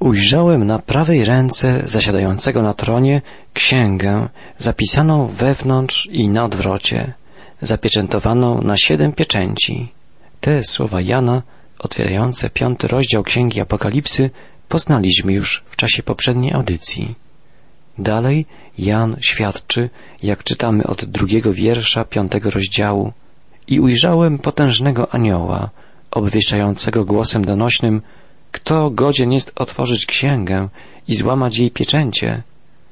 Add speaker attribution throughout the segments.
Speaker 1: Ujrzałem na prawej ręce zasiadającego na tronie księgę zapisaną wewnątrz i na odwrocie, zapieczętowaną na siedem pieczęci. Te słowa Jana, otwierające piąty rozdział Księgi Apokalipsy, poznaliśmy już w czasie poprzedniej audycji. Dalej Jan świadczy, jak czytamy od drugiego wiersza piątego rozdziału. I ujrzałem potężnego anioła, obwieszczającego głosem donośnym, kto godzien jest otworzyć księgę i złamać jej pieczęcie,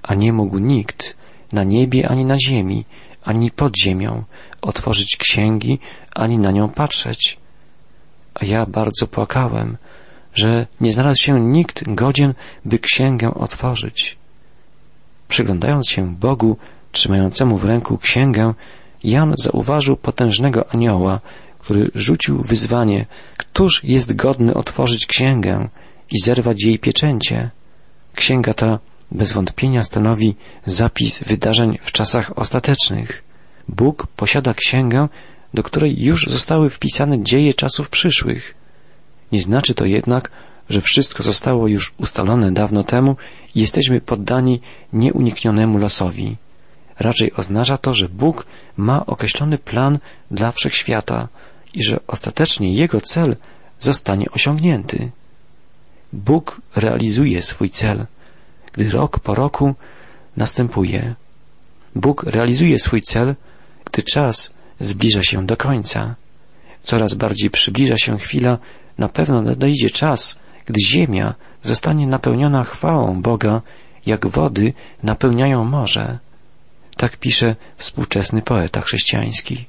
Speaker 1: a nie mógł nikt na niebie ani na ziemi, ani pod ziemią otworzyć księgi, ani na nią patrzeć. A ja bardzo płakałem, że nie znalazł się nikt godzien, by księgę otworzyć. Przyglądając się Bogu, trzymającemu w ręku księgę, Jan zauważył potężnego anioła, który rzucił wyzwanie, któż jest godny otworzyć księgę i zerwać jej pieczęcie. Księga ta bez wątpienia stanowi zapis wydarzeń w czasach ostatecznych. Bóg posiada księgę, do której już zostały wpisane dzieje czasów przyszłych. Nie znaczy to jednak, że wszystko zostało już ustalone dawno temu i jesteśmy poddani nieuniknionemu losowi. Raczej oznacza to, że Bóg ma określony plan dla wszechświata i że ostatecznie Jego cel zostanie osiągnięty. Bóg realizuje swój cel, gdy rok po roku następuje. Bóg realizuje swój cel, gdy czas zbliża się do końca. Coraz bardziej przybliża się chwila, na pewno nadejdzie czas, gdy ziemia zostanie napełniona chwałą Boga, jak wody napełniają morze. Tak pisze współczesny poeta chrześcijański.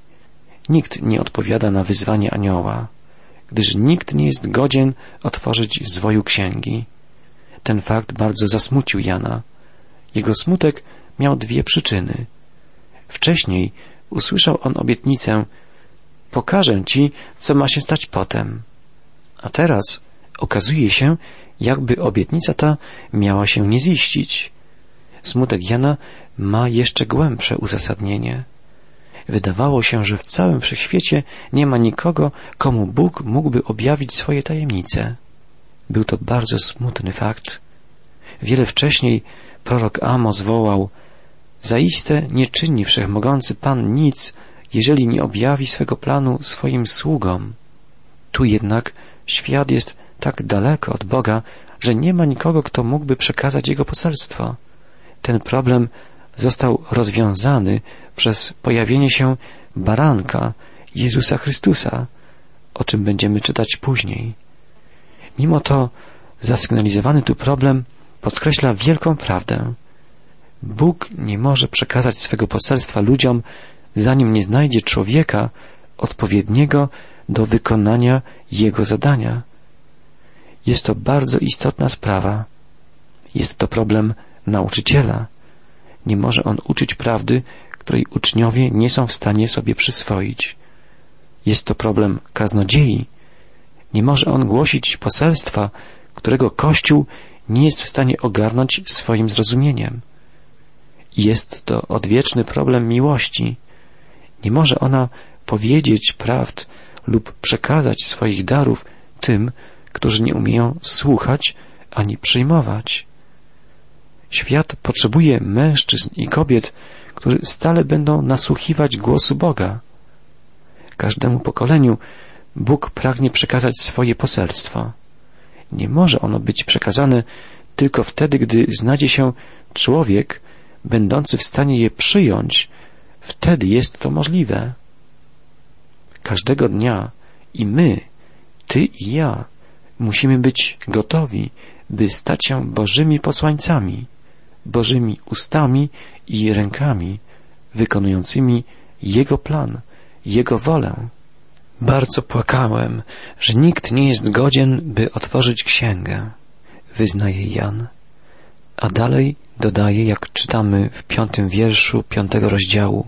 Speaker 1: Nikt nie odpowiada na wyzwanie anioła, gdyż nikt nie jest godzien otworzyć zwoju księgi. Ten fakt bardzo zasmucił Jana. Jego smutek miał dwie przyczyny. Wcześniej usłyszał on obietnicę pokażę ci, co ma się stać potem. A teraz okazuje się, jakby obietnica ta miała się nie ziścić. Smutek Jana ma jeszcze głębsze uzasadnienie. Wydawało się, że w całym wszechświecie nie ma nikogo, komu Bóg mógłby objawić swoje tajemnice. Był to bardzo smutny fakt. Wiele wcześniej prorok Amos wołał Zaiste nie czyni wszechmogący Pan nic, jeżeli nie objawi swego planu swoim sługom. Tu jednak świat jest tak daleko od Boga, że nie ma nikogo, kto mógłby przekazać Jego poselstwo. Ten problem został rozwiązany przez pojawienie się baranka Jezusa Chrystusa, o czym będziemy czytać później. Mimo to zasygnalizowany tu problem podkreśla wielką prawdę. Bóg nie może przekazać swego poselstwa ludziom, zanim nie znajdzie człowieka odpowiedniego do wykonania jego zadania. Jest to bardzo istotna sprawa. Jest to problem nauczyciela. Nie może on uczyć prawdy, której uczniowie nie są w stanie sobie przyswoić. Jest to problem kaznodziei. Nie może on głosić poselstwa, którego Kościół nie jest w stanie ogarnąć swoim zrozumieniem. Jest to odwieczny problem miłości. Nie może ona powiedzieć prawd lub przekazać swoich darów tym, którzy nie umieją słuchać ani przyjmować. Świat potrzebuje mężczyzn i kobiet, którzy stale będą nasłuchiwać głosu Boga. Każdemu pokoleniu Bóg pragnie przekazać swoje poselstwo. Nie może ono być przekazane tylko wtedy, gdy znajdzie się człowiek, będący w stanie je przyjąć, wtedy jest to możliwe. Każdego dnia i my, ty i ja, musimy być gotowi, by stać się Bożymi posłańcami. Bożymi ustami i rękami wykonującymi Jego plan, Jego wolę. Bardzo płakałem, że nikt nie jest godzien, by otworzyć księgę, wyznaje Jan. A dalej dodaje, jak czytamy w piątym wierszu piątego rozdziału.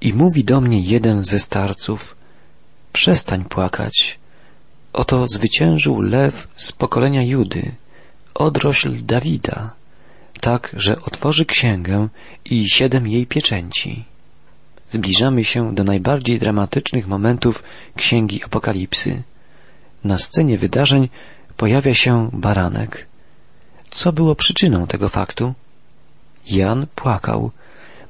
Speaker 1: I mówi do mnie jeden ze starców, przestań płakać. Oto zwyciężył lew z pokolenia Judy, odrośl Dawida tak, że otworzy księgę i siedem jej pieczęci. Zbliżamy się do najbardziej dramatycznych momentów księgi Apokalipsy. Na scenie wydarzeń pojawia się baranek. Co było przyczyną tego faktu? Jan płakał,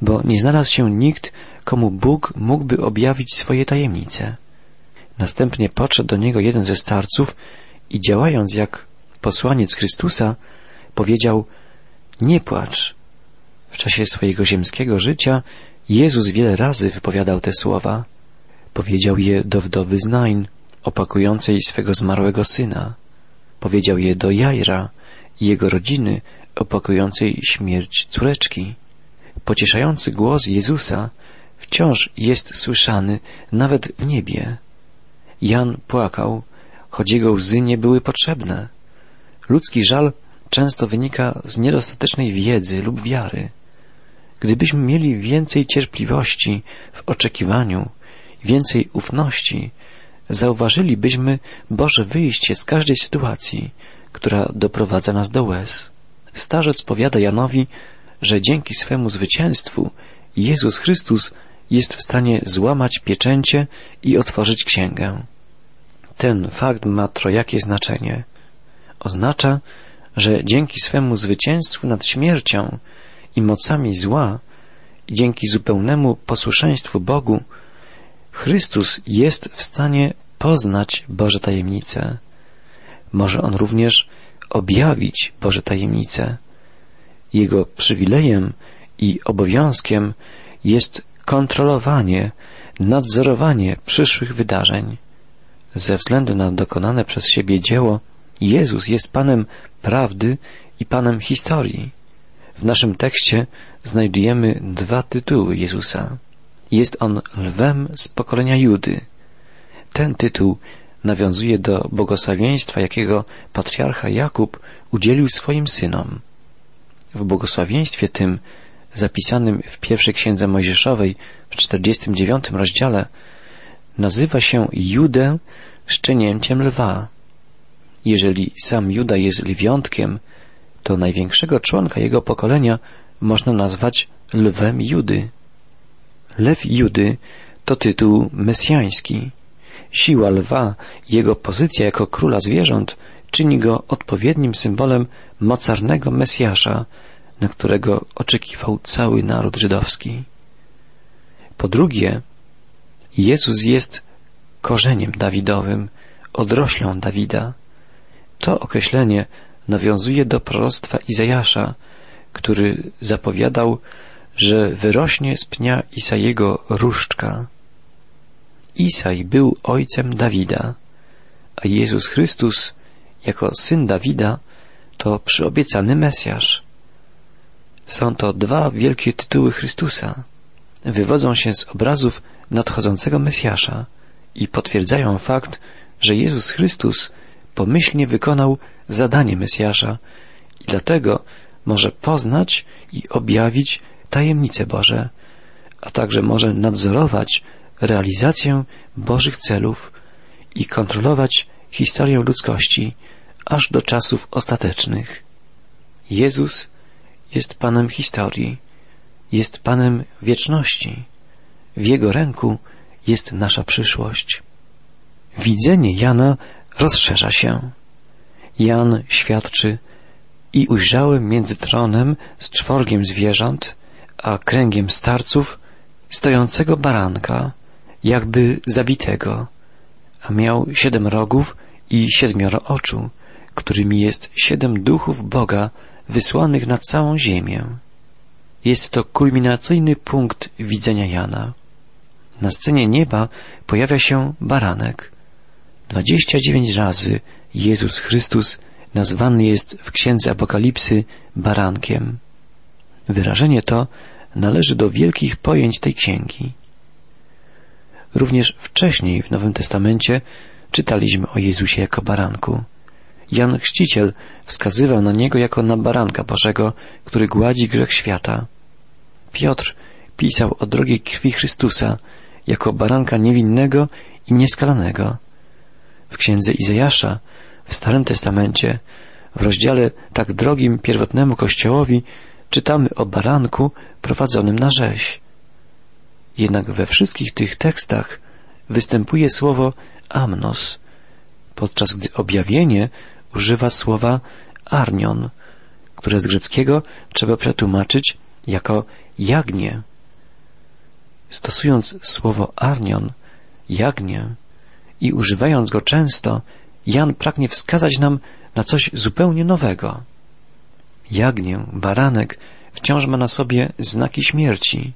Speaker 1: bo nie znalazł się nikt, komu Bóg mógłby objawić swoje tajemnice. Następnie podszedł do niego jeden ze starców i działając jak posłaniec Chrystusa, powiedział Nie płacz. W czasie swojego ziemskiego życia Jezus wiele razy wypowiadał te słowa. Powiedział je do wdowy z Nain, opakującej swego zmarłego syna. Powiedział je do Jajra i jego rodziny, opakującej śmierć córeczki. Pocieszający głos Jezusa wciąż jest słyszany nawet w niebie. Jan płakał, choć jego łzy nie były potrzebne. Ludzki żal często wynika z niedostatecznej wiedzy lub wiary. Gdybyśmy mieli więcej cierpliwości w oczekiwaniu, więcej ufności, zauważylibyśmy Boże wyjście z każdej sytuacji, która doprowadza nas do łez. Starzec powiada Janowi, że dzięki swemu zwycięstwu Jezus Chrystus jest w stanie złamać pieczęcie i otworzyć księgę. Ten fakt ma trojakie znaczenie. Oznacza, że dzięki swemu zwycięstwu nad śmiercią i mocami zła, i dzięki zupełnemu posłuszeństwu Bogu, Chrystus jest w stanie poznać Boże tajemnice. Może On również objawić Boże tajemnice. Jego przywilejem i obowiązkiem jest kontrolowanie, nadzorowanie przyszłych wydarzeń. Ze względu na dokonane przez siebie dzieło, Jezus jest Panem prawdy i Panem historii. W naszym tekście znajdujemy dwa tytuły Jezusa. Jest on lwem z pokolenia Judy. Ten tytuł nawiązuje do błogosławieństwa, jakiego patriarcha Jakub udzielił swoim synom. W błogosławieństwie tym, zapisanym w pierwszej księdze Mojżeszowej w 49 rozdziale, nazywa się Judę szczenięciem lwa. Jeżeli sam Juda jest lwiątkiem, to największego członka jego pokolenia można nazwać lwem Judy. Lew Judy to tytuł mesjański. Siła lwa, jego pozycja jako króla zwierząt czyni go odpowiednim symbolem mocarnego Mesjasza, na którego oczekiwał cały naród żydowski. Po drugie, Jezus jest korzeniem Dawidowym, odroślą Dawida. To określenie nawiązuje do proroctwa Izajasza, który zapowiadał, że wyrośnie z pnia Isajego różdżka. Isaj był ojcem Dawida, a Jezus Chrystus jako syn Dawida to przyobiecany Mesjasz. Są to dwa wielkie tytuły Chrystusa. Wywodzą się z obrazów nadchodzącego Mesjasza i potwierdzają fakt, że Jezus Chrystus pomyślnie wykonał zadanie Mesjasza i dlatego może poznać i objawić tajemnice Boże, a także może nadzorować realizację Bożych celów i kontrolować historię ludzkości aż do czasów ostatecznych. Jezus jest Panem historii, jest Panem wieczności. W Jego ręku jest nasza przyszłość. Widzenie Jana rozszerza się. Jan świadczy i ujrzałem między tronem z czworgiem zwierząt, a kręgiem starców stojącego baranka, jakby zabitego, a miał siedem rogów i siedmioro oczu, którymi jest siedem duchów Boga wysłanych na całą ziemię. Jest to kulminacyjny punkt widzenia Jana. Na scenie nieba pojawia się baranek. Dziewięć razy Jezus Chrystus nazwany jest w Księdze Apokalipsy barankiem. Wyrażenie to należy do wielkich pojęć tej księgi. Również wcześniej w Nowym Testamencie czytaliśmy o Jezusie jako baranku. Jan Chrzciciel wskazywał na Niego jako na baranka Bożego, który gładzi grzech świata. Piotr pisał o drogiej krwi Chrystusa jako baranka niewinnego i nieskalanego. W księdze Izajasza w Starym Testamencie, w rozdziale tak drogim pierwotnemu Kościołowi, czytamy o baranku prowadzonym na rzeź. Jednak we wszystkich tych tekstach występuje słowo amnos, podczas gdy objawienie używa słowa arnion, które z greckiego trzeba przetłumaczyć jako jagnię. Stosując słowo arnion, jagnię, i używając go często, Jan pragnie wskazać nam na coś zupełnie nowego. Jagnię, baranek wciąż ma na sobie znaki śmierci.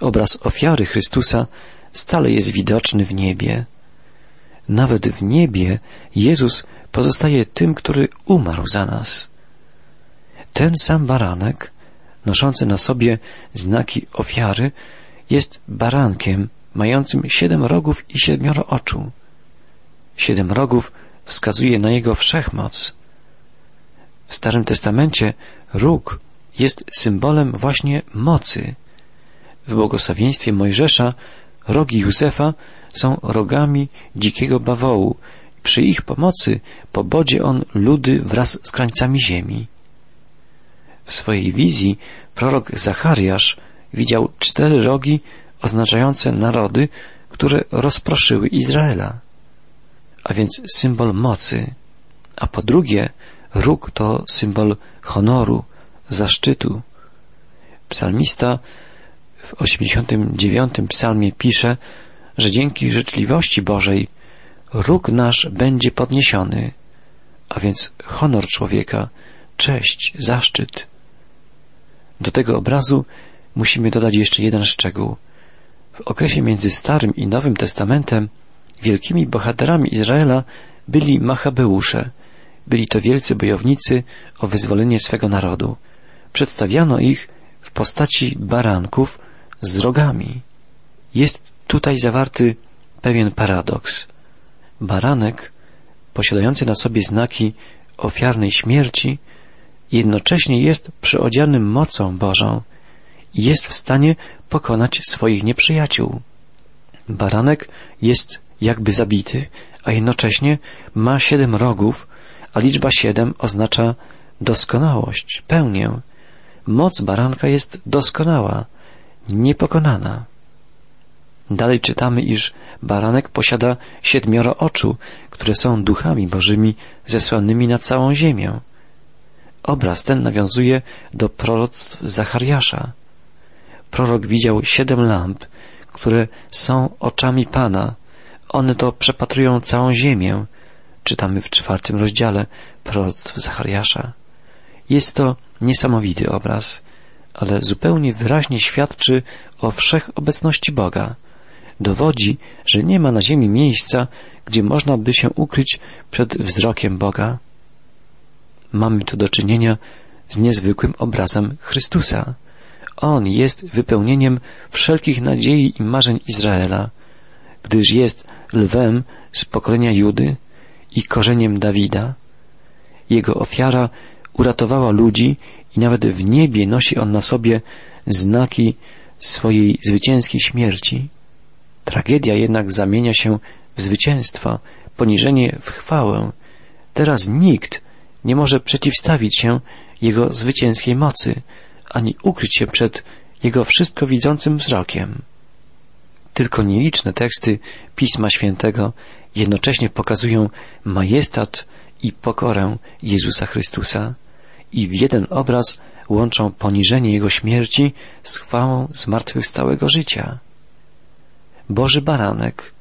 Speaker 1: Obraz ofiary Chrystusa stale jest widoczny w niebie. Nawet w niebie Jezus pozostaje tym, który umarł za nas. Ten sam baranek, noszący na sobie znaki ofiary, jest barankiem mającym siedem rogów i siedmioro oczu. Siedem rogów wskazuje na jego wszechmoc. W Starym Testamencie róg jest symbolem właśnie mocy. W błogosławieństwie Mojżesza rogi Józefa są rogami dzikiego bawołu. Przy ich pomocy pobodzie on ludy wraz z krańcami ziemi. W swojej wizji prorok Zachariasz widział cztery rogi oznaczające narody, które rozproszyły Izraela. A więc symbol mocy. A po drugie, róg to symbol honoru, zaszczytu. Psalmista w 89 psalmie pisze, że dzięki życzliwości Bożej róg nasz będzie podniesiony, a więc honor człowieka, cześć, zaszczyt. Do tego obrazu musimy dodać jeszcze jeden szczegół. W okresie między Starym i Nowym Testamentem wielkimi bohaterami Izraela byli Machabeusze. Byli to wielcy bojownicy o wyzwolenie swego narodu. Przedstawiano ich w postaci baranków z rogami. Jest tutaj zawarty pewien paradoks. Baranek, posiadający na sobie znaki ofiarnej śmierci, jednocześnie jest przyodzianym mocą Bożą jest w stanie pokonać swoich nieprzyjaciół. Baranek jest jakby zabity, a jednocześnie ma siedem rogów, a liczba siedem oznacza doskonałość, pełnię. Moc baranka jest doskonała, niepokonana. Dalej czytamy, iż baranek posiada siedmioro oczu, które są duchami bożymi zesłanymi na całą ziemię. Obraz ten nawiązuje do proroctw Zachariasza. Prorok widział siedem lamp, które są oczami Pana. One to przepatrują całą ziemię. Czytamy w czwartym rozdziale proroctw Zachariasza. Jest to niesamowity obraz, ale zupełnie wyraźnie świadczy o wszechobecności Boga. Dowodzi, że nie ma na ziemi miejsca, gdzie można by się ukryć przed wzrokiem Boga. Mamy tu do czynienia z niezwykłym obrazem Chrystusa. On jest wypełnieniem wszelkich nadziei i marzeń Izraela, gdyż jest lwem z pokolenia Judy i korzeniem Dawida. Jego ofiara uratowała ludzi i nawet w niebie nosi on na sobie znaki swojej zwycięskiej śmierci. Tragedia jednak zamienia się w zwycięstwo, poniżenie w chwałę. Teraz nikt nie może przeciwstawić się jego zwycięskiej mocy, ani ukryć się przed jego wszystko widzącym wzrokiem. Tylko nieliczne teksty Pisma Świętego jednocześnie pokazują majestat i pokorę Jezusa Chrystusa i w jeden obraz łączą poniżenie Jego śmierci z chwałą zmartwychwstałego życia. Boży Baranek,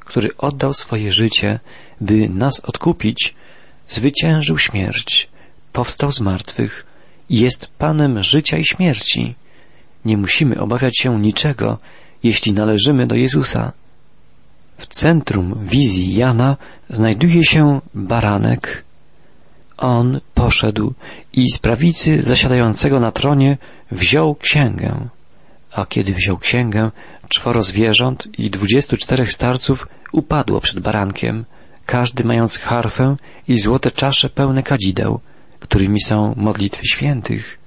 Speaker 1: który oddał swoje życie, by nas odkupić, zwyciężył śmierć, powstał z martwych jest Panem życia i śmierci. Nie musimy obawiać się niczego, jeśli należymy do Jezusa. W centrum wizji Jana znajduje się baranek. On poszedł i z prawicy zasiadającego na tronie wziął księgę. A kiedy wziął księgę, czworo zwierząt i dwudziestu czterech starców upadło przed barankiem, każdy mając harfę i złote czasze pełne kadzideł, którymi są modlitwy świętych.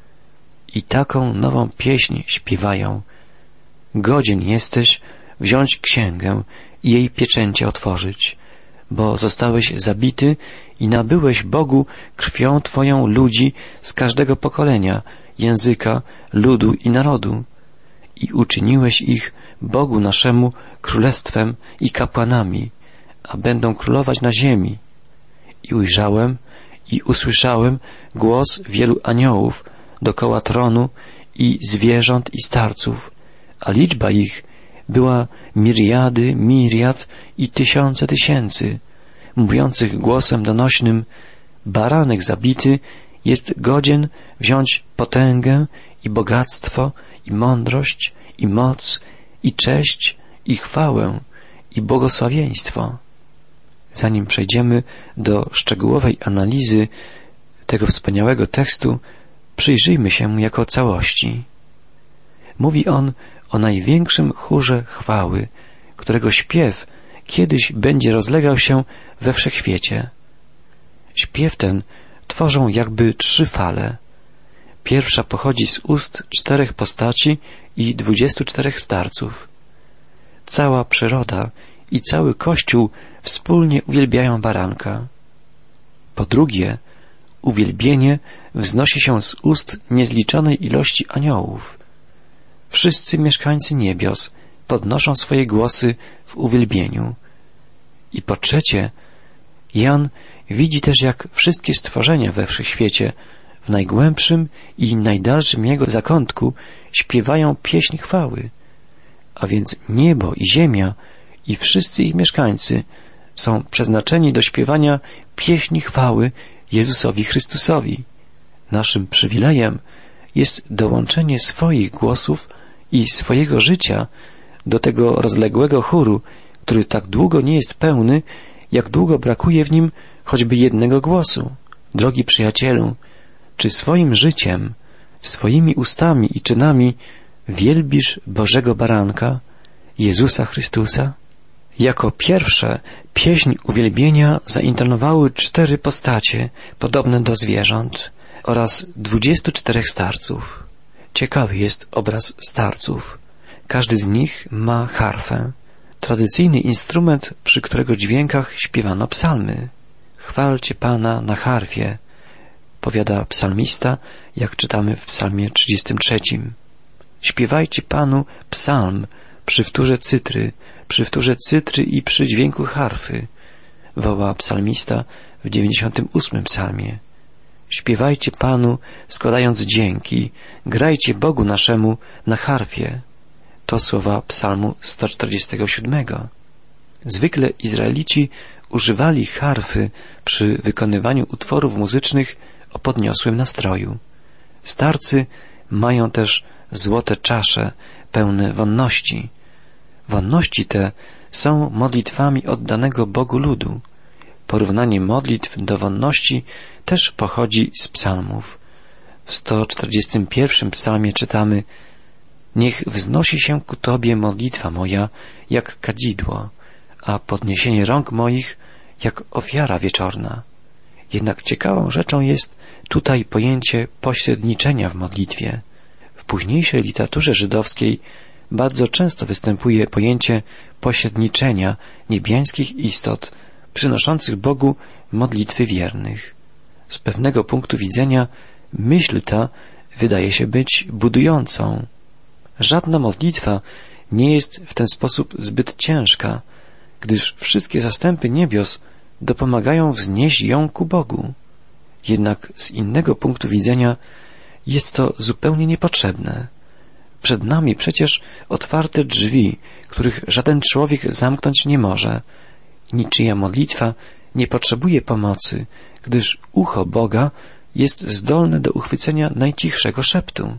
Speaker 1: I taką nową pieśń śpiewają. Godzien jesteś wziąć księgę i jej pieczęcie otworzyć, bo zostałeś zabity i nabyłeś Bogu krwią Twoją ludzi z każdego pokolenia, języka, ludu i narodu i uczyniłeś ich Bogu naszemu królestwem i kapłanami, a będą królować na ziemi. i ujrzałem i usłyszałem głos wielu aniołów dokoła tronu i zwierząt i starców, a liczba ich była miriady, miriad i tysiące tysięcy, mówiących głosem donośnym Baranek zabity jest godzien wziąć potęgę i bogactwo i mądrość i moc i cześć i chwałę i błogosławieństwo. Zanim przejdziemy do szczegółowej analizy tego wspaniałego tekstu, przyjrzyjmy się jako całości. Mówi on o największym chórze chwały, którego śpiew kiedyś będzie rozlegał się we wszechświecie. Śpiew ten tworzą jakby trzy fale. Pierwsza pochodzi z ust czterech postaci i dwudziestu czterech starców. Cała przyroda i cały Kościół wspólnie uwielbiają baranka. Po drugie, uwielbienie wznosi się z ust niezliczonej ilości aniołów. Wszyscy mieszkańcy niebios podnoszą swoje głosy w uwielbieniu. I po trzecie, Jan widzi też, jak wszystkie stworzenia we wszechświecie w najgłębszym i najdalszym jego zakątku śpiewają pieśń chwały. A więc niebo i ziemia i wszyscy ich mieszkańcy są przeznaczeni do śpiewania pieśni chwały Jezusowi Chrystusowi. Naszym przywilejem jest dołączenie swoich głosów i swojego życia do tego rozległego chóru, który tak długo nie jest pełny, jak długo brakuje w nim choćby jednego głosu. Drogi przyjacielu, czy swoim życiem, swoimi ustami i czynami wielbisz Bożego Baranka, Jezusa Chrystusa? Jako pierwsze pieśń uwielbienia zaintonowały cztery postacie podobne do zwierząt oraz dwudziestu czterech starców. Ciekawy jest obraz starców. Każdy z nich ma harfę, tradycyjny instrument, przy którego dźwiękach śpiewano psalmy. Chwalcie Pana na harfie, powiada psalmista, jak czytamy w psalmie 33. Śpiewajcie Panu psalm przy wtórze cytry, przy wtórze cytry i przy dźwięku harfy, woła psalmista w 98 psalmie. Śpiewajcie Panu, składając dzięki, grajcie Bogu naszemu na harfie. To słowa psalmu 147. Zwykle Izraelici używali harfy przy wykonywaniu utworów muzycznych o podniosłym nastroju. Starcy mają też złote czasze pełne wonności. Wonności te są modlitwami oddanego Bogu ludu. Porównanie modlitw do wonności też pochodzi z psalmów. W 141 psalmie czytamy Niech wznosi się ku Tobie modlitwa moja jak kadzidło, a podniesienie rąk moich jak ofiara wieczorna. Jednak ciekawą rzeczą jest tutaj pojęcie pośredniczenia w modlitwie. Późniejszej literaturze żydowskiej bardzo często występuje pojęcie pośredniczenia niebiańskich istot przynoszących Bogu modlitwy wiernych. Z pewnego punktu widzenia myśl ta wydaje się być budującą. Żadna modlitwa nie jest w ten sposób zbyt ciężka, gdyż wszystkie zastępy niebios dopomagają wznieść ją ku Bogu. Jednak z innego punktu widzenia jest to zupełnie niepotrzebne. Przed nami przecież otwarte drzwi, których żaden człowiek zamknąć nie może. Niczyja modlitwa nie potrzebuje pomocy, gdyż ucho Boga jest zdolne do uchwycenia najcichszego szeptu.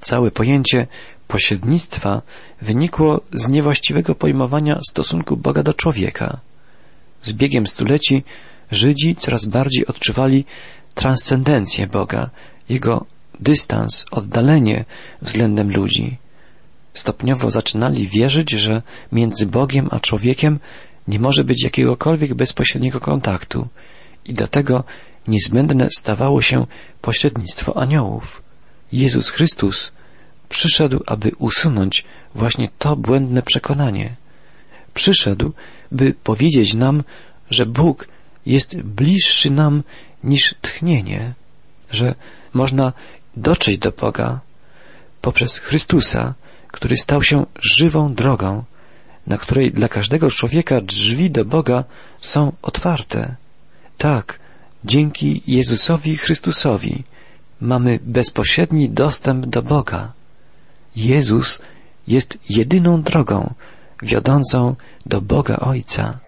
Speaker 1: Całe pojęcie pośrednictwa wynikło z niewłaściwego pojmowania stosunku Boga do człowieka. Z biegiem stuleci Żydzi coraz bardziej odczuwali transcendencję Boga, Jego dystans, oddalenie względem ludzi. Stopniowo zaczynali wierzyć, że między Bogiem a człowiekiem nie może być jakiegokolwiek bezpośredniego kontaktu i dlatego niezbędne stawało się pośrednictwo aniołów. Jezus Chrystus przyszedł, aby usunąć właśnie to błędne przekonanie. Przyszedł, by powiedzieć nam, że Bóg jest bliższy nam niż tchnienie, że można dotrzeć do Boga poprzez Chrystusa, który stał się żywą drogą, na której dla każdego człowieka drzwi do Boga są otwarte. Tak, dzięki Jezusowi Chrystusowi mamy bezpośredni dostęp do Boga. Jezus jest jedyną drogą wiodącą do Boga Ojca.